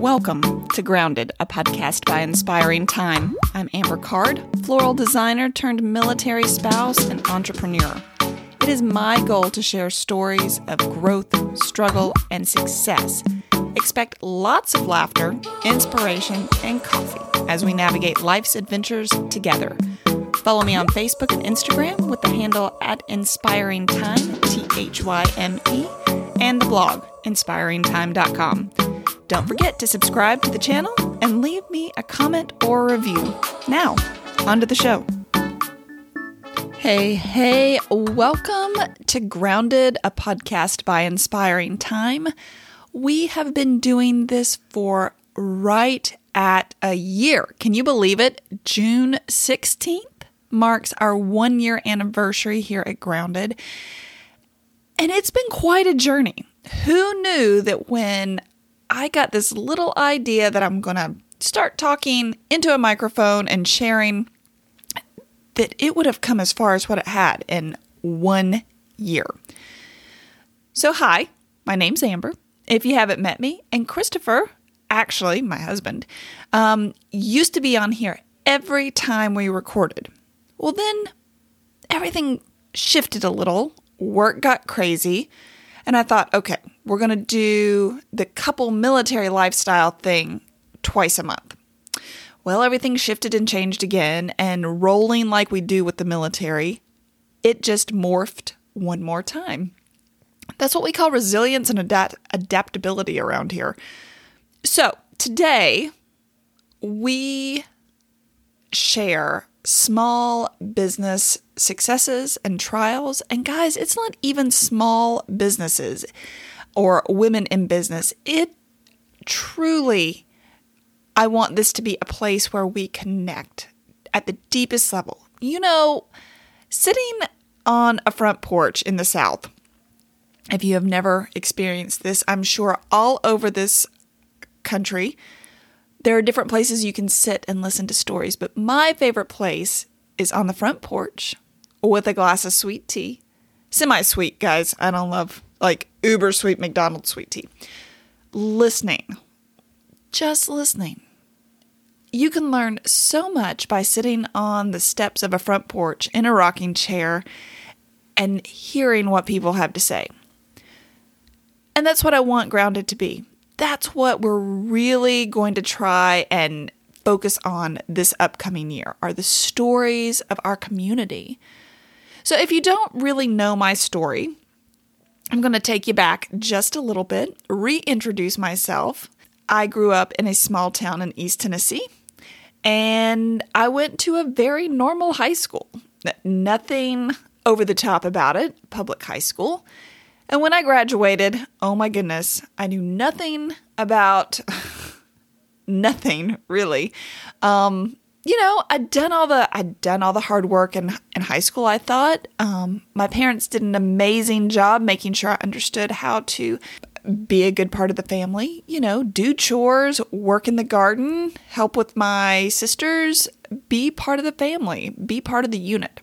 Welcome to Grounded, a podcast by Inspiring Thyme. I'm Amber Card, floral designer turned military spouse and entrepreneur. It is my goal to share stories of growth, struggle, and success. Expect lots of laughter, inspiration, and coffee as we navigate life's adventures together. Follow me on Facebook and Instagram with the handle at Inspiring Thyme, T H Y M E, and the blog, inspiringthyme.com. Don't forget to subscribe to the channel and leave me a comment or a review. Now, on to the show. Hey, hey, welcome to Grounded, a podcast by Inspiring Thyme. We have been doing this for right at a year. Can you believe it? June 16th marks our one year anniversary here at Grounded. And it's been quite a journey. Who knew that when I got this little idea that I'm going to start talking into a microphone and sharing that it would have come as far as what it had in one year. So, hi, my name's Amber. If you haven't met me, and Christopher, actually, my husband, um, used to be on here every time we recorded. Well, then everything shifted a little, work got crazy, and I thought, okay, we're going to do the couple military lifestyle thing twice a month. Well, everything shifted and changed again, and rolling like we do with the military, it just morphed one more time. That's what we call resilience and adapt- adaptability around here. So, today we share small business successes and trials. And guys, it's not even small businesses or women in business. It truly, I want this to be a place where we connect at the deepest level. You know, sitting on a front porch in the South, if you have never experienced this, I'm sure all over this country, there are different places you can sit and listen to stories, but my favorite place is on the front porch with a glass of sweet tea. Semi sweet, guys. I don't love like uber sweet McDonald's sweet tea. Listening. Just listening. You can learn so much by sitting on the steps of a front porch in a rocking chair and hearing what people have to say. And that's what I want Grounded to be that's what we're really going to try and focus on this upcoming year are the stories of our community. So if you don't really know my story, I'm going to take you back just a little bit, reintroduce myself. I grew up in a small town in East Tennessee, and I went to a very normal high school. Nothing over the top about it, public high school. And when I graduated, oh my goodness, I knew nothing about nothing really. Um, you know, I'd done all the I'd done all the hard work in in high school. I thought um, my parents did an amazing job making sure I understood how to be a good part of the family. You know, do chores, work in the garden, help with my sisters, be part of the family, be part of the unit.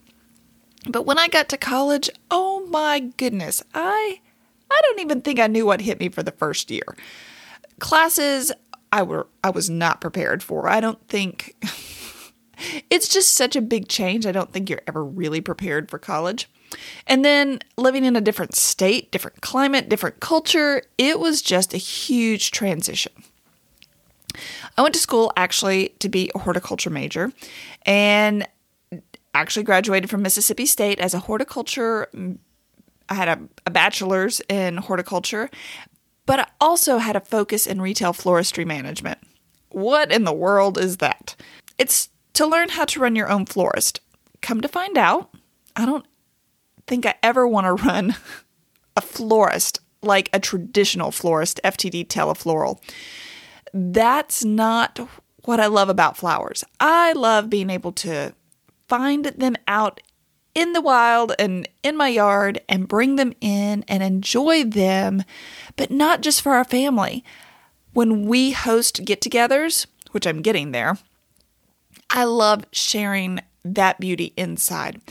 But when I got to college, oh my goodness, I I don't even think I knew what hit me for the first year. Classes I were I was not prepared for. I don't think it's just such a big change. I don't think you're ever really prepared for college. And then living in a different state, different climate, different culture, it was just a huge transition. I went to school actually to be a horticulture major and actually graduated from Mississippi State as a horticulture. I had a, a bachelor's in horticulture, but I also had a focus in retail floristry management. What in the world is that? It's to learn how to run your own florist. Come to find out, I don't think I ever want to run a florist like a traditional florist, FTD Teleflora. That's not what I love about flowers. I love being able to find them out in the wild and in my yard and bring them in and enjoy them, but not just for our family. When we host get togethers, which I'm getting there, I love sharing that beauty inside.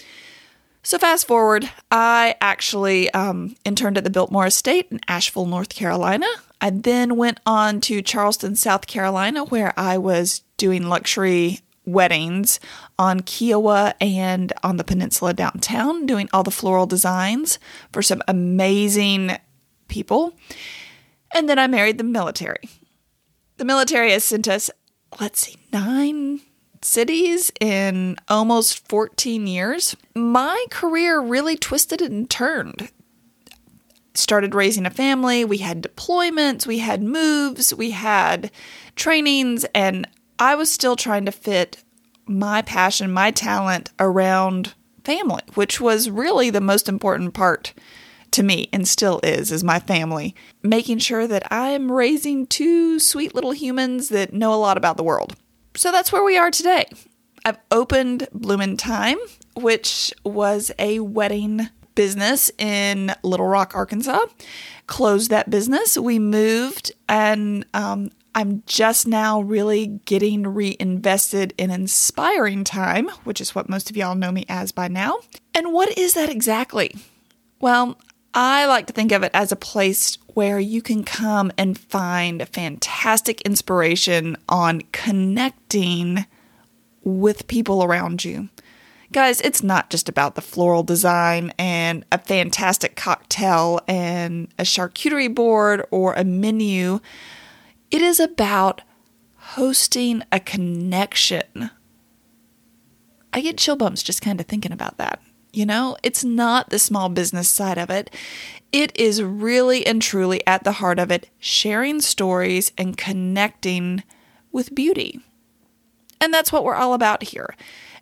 So, fast forward, I actually um, interned at the Biltmore Estate in Asheville, North Carolina. I then went on to Charleston, South Carolina, where I was doing luxury weddings on Kiawah and on the peninsula downtown, doing all the floral designs for some amazing people. And then I married the military. The military has sent us, let's see, nine cities in almost 14 years. My career really twisted and turned. Started raising a family, we had deployments, we had moves, we had trainings, and I was still trying to fit my passion, my talent around family, which was really the most important part to me and still is is my family making sure that i'm raising two sweet little humans that know a lot about the world so that's where we are today. I've opened Bloomin' Thyme, which was a wedding business in Little Rock, Arkansas. Closed that business. We moved, and um, I'm just now really getting reinvested in inspiring thyme, which is what most of y'all know me as by now. And what is that exactly? Well, I like to think of it as a place where you can come and find fantastic inspiration on connecting with people around you. Guys, it's not just about the floral design and a fantastic cocktail and a charcuterie board or a menu. It is about hosting a connection. I get chill bumps just kind of thinking about that. You know, it's not the small business side of it. It is really and truly at the heart of it sharing stories and connecting with beauty. And that's what we're all about here.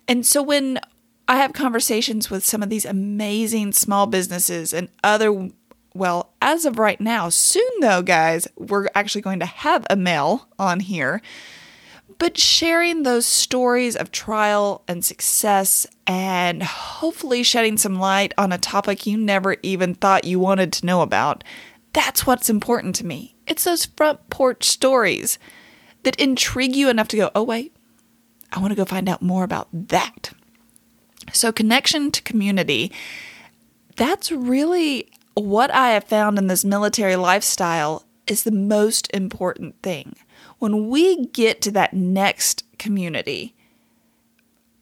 And so when I have conversations with some of these amazing small businesses and other, well, as of right now, soon though, guys, we're actually going to have a male on here but sharing those stories of trial and success and hopefully shedding some light on a topic you never even thought you wanted to know about. That's what's important to me. It's those front porch stories that intrigue you enough to go, oh, wait, I want to go find out more about that. So, connection to community, that's really what I have found in this military lifestyle is the most important thing when we get to that next community,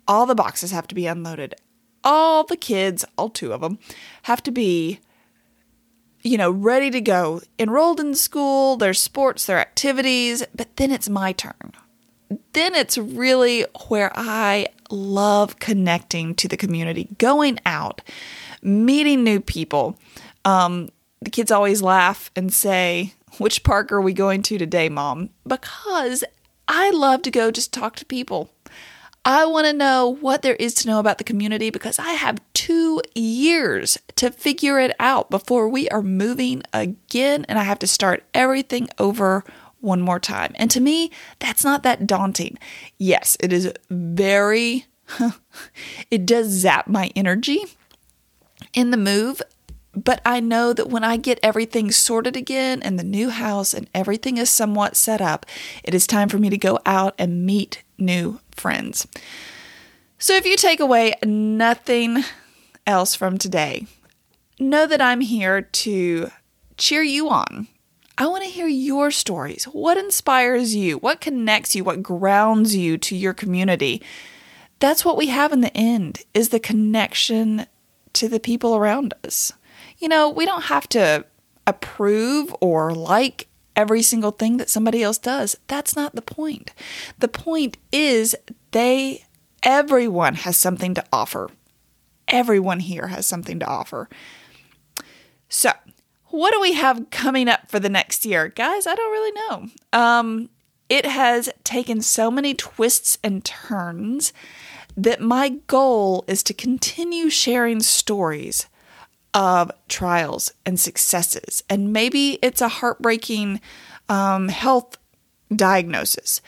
all the boxes have to be unloaded. All the kids, all two of them, have to be, you know, ready to go, enrolled in school, their sports, their activities, but then it's my turn. Then it's really where I love connecting to the community, going out, meeting new people. Um, the kids always laugh and say, which park are we going to today, Mom? Because I love to go just talk to people. I want to know what there is to know about the community because I have two years to figure it out before we are moving again and I have to start everything over one more time. And to me, that's not that daunting. Yes, it is very, it does zap my energy in the move, but I know that when I get everything sorted again and the new house and everything is somewhat set up, it is time for me to go out and meet new friends. So if you take away nothing else from today, know that I'm here to cheer you on. I want to hear your stories. What inspires you? What connects you? What grounds you to your community? That's what we have in the end is the connection to the people around us you know, we don't have to approve or like every single thing that somebody else does. That's not the point. The point is they everyone has something to offer. Everyone here has something to offer. So, what do we have coming up for the next year? Guys, I don't really know. Um it has taken so many twists and turns that my goal is to continue sharing stories of trials and successes. And maybe it's a heartbreaking um, health diagnosis.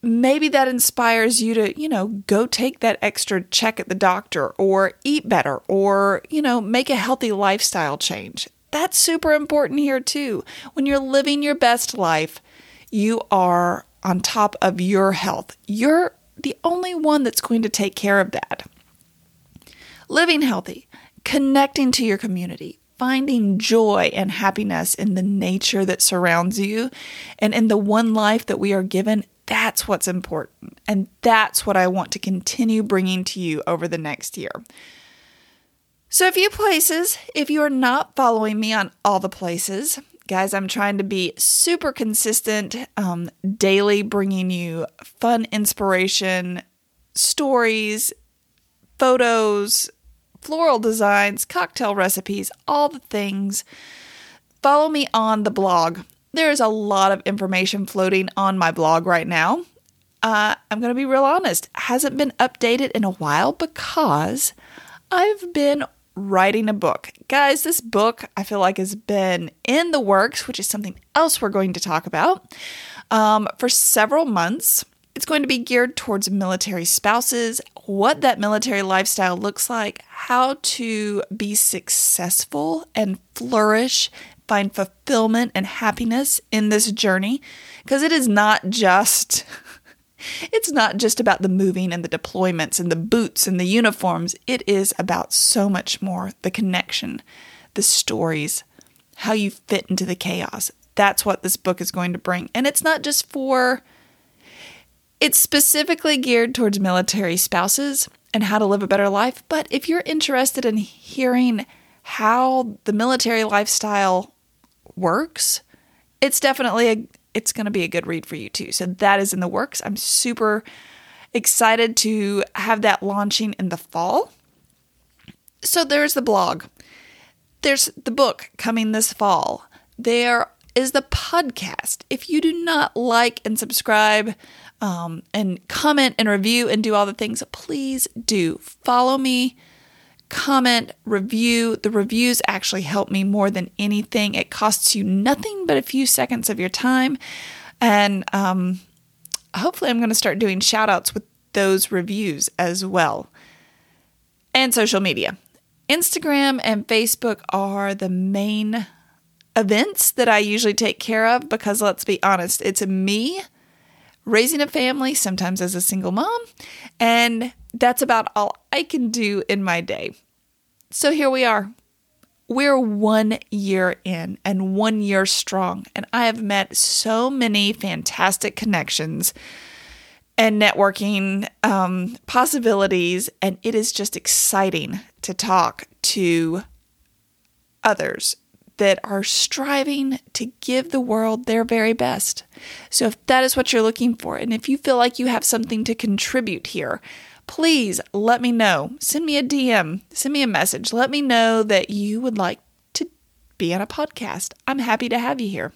Maybe that inspires you to, you know, go take that extra check at the doctor or eat better or, you know, make a healthy lifestyle change. That's super important here too. When you're living your best life, you are on top of your health. You're the only one that's going to take care of that. living healthy, connecting to your community, finding joy and happiness in the nature that surrounds you and in the one life that we are given. That's what's important. And that's what I want to continue bringing to you over the next year. So, a few places, if you are not following me on all the places, guys, I'm trying to be super consistent, um, daily bringing you fun inspiration, stories, photos, floral designs, cocktail recipes, all the things. Follow me on the blog. There's a lot of information floating on my blog right now. Uh, I'm going to be real honest, hasn't been updated in a while because I've been writing a book. Guys, this book I feel like has been in the works, which is something else we're going to talk about, um, for several months. It's going to be geared towards military spouses, what that military lifestyle looks like, how to be successful and flourish, find fulfillment and happiness in this journey. Because it is not just it's not just about the moving and the deployments and the boots and the uniforms. It is about so much more the connection, the stories, how you fit into the chaos. That's what this book is going to bring. And it's not just for, it's specifically geared towards military spouses and how to live a better life. But if you're interested in hearing how the military lifestyle works, it's definitely a, it's going to be a good read for you too. So that is in the works. I'm super excited to have that launching in the fall. So there's the blog. There's the book coming this fall. There is the podcast. If you do not like and subscribe um, and comment and review and do all the things, please do follow me comment, review. The reviews actually help me more than anything. It costs you nothing but a few seconds of your time. And um, hopefully, I'm going to start doing shout outs with those reviews as well. And social media. Instagram and Facebook are the main events that I usually take care of because let's be honest, it's me raising a family, sometimes as a single mom, and that's about all I can do in my day. So here we are. We're one year in and one year strong, and I have met so many fantastic connections and networking um, possibilities, and it is just exciting to talk to others that are striving to give the world their very best. So, if that is what you're looking for, and if you feel like you have something to contribute here, please let me know. Send me a DM, send me a message. Let me know that you would like to be on a podcast. I'm happy to have you here.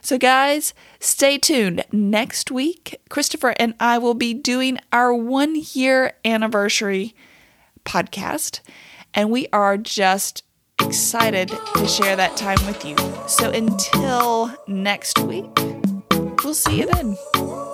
So, guys, stay tuned. Next week, Christopher and I will be doing our one year anniversary podcast, and we are just excited to share that time with you. So, until next week, we'll see you then.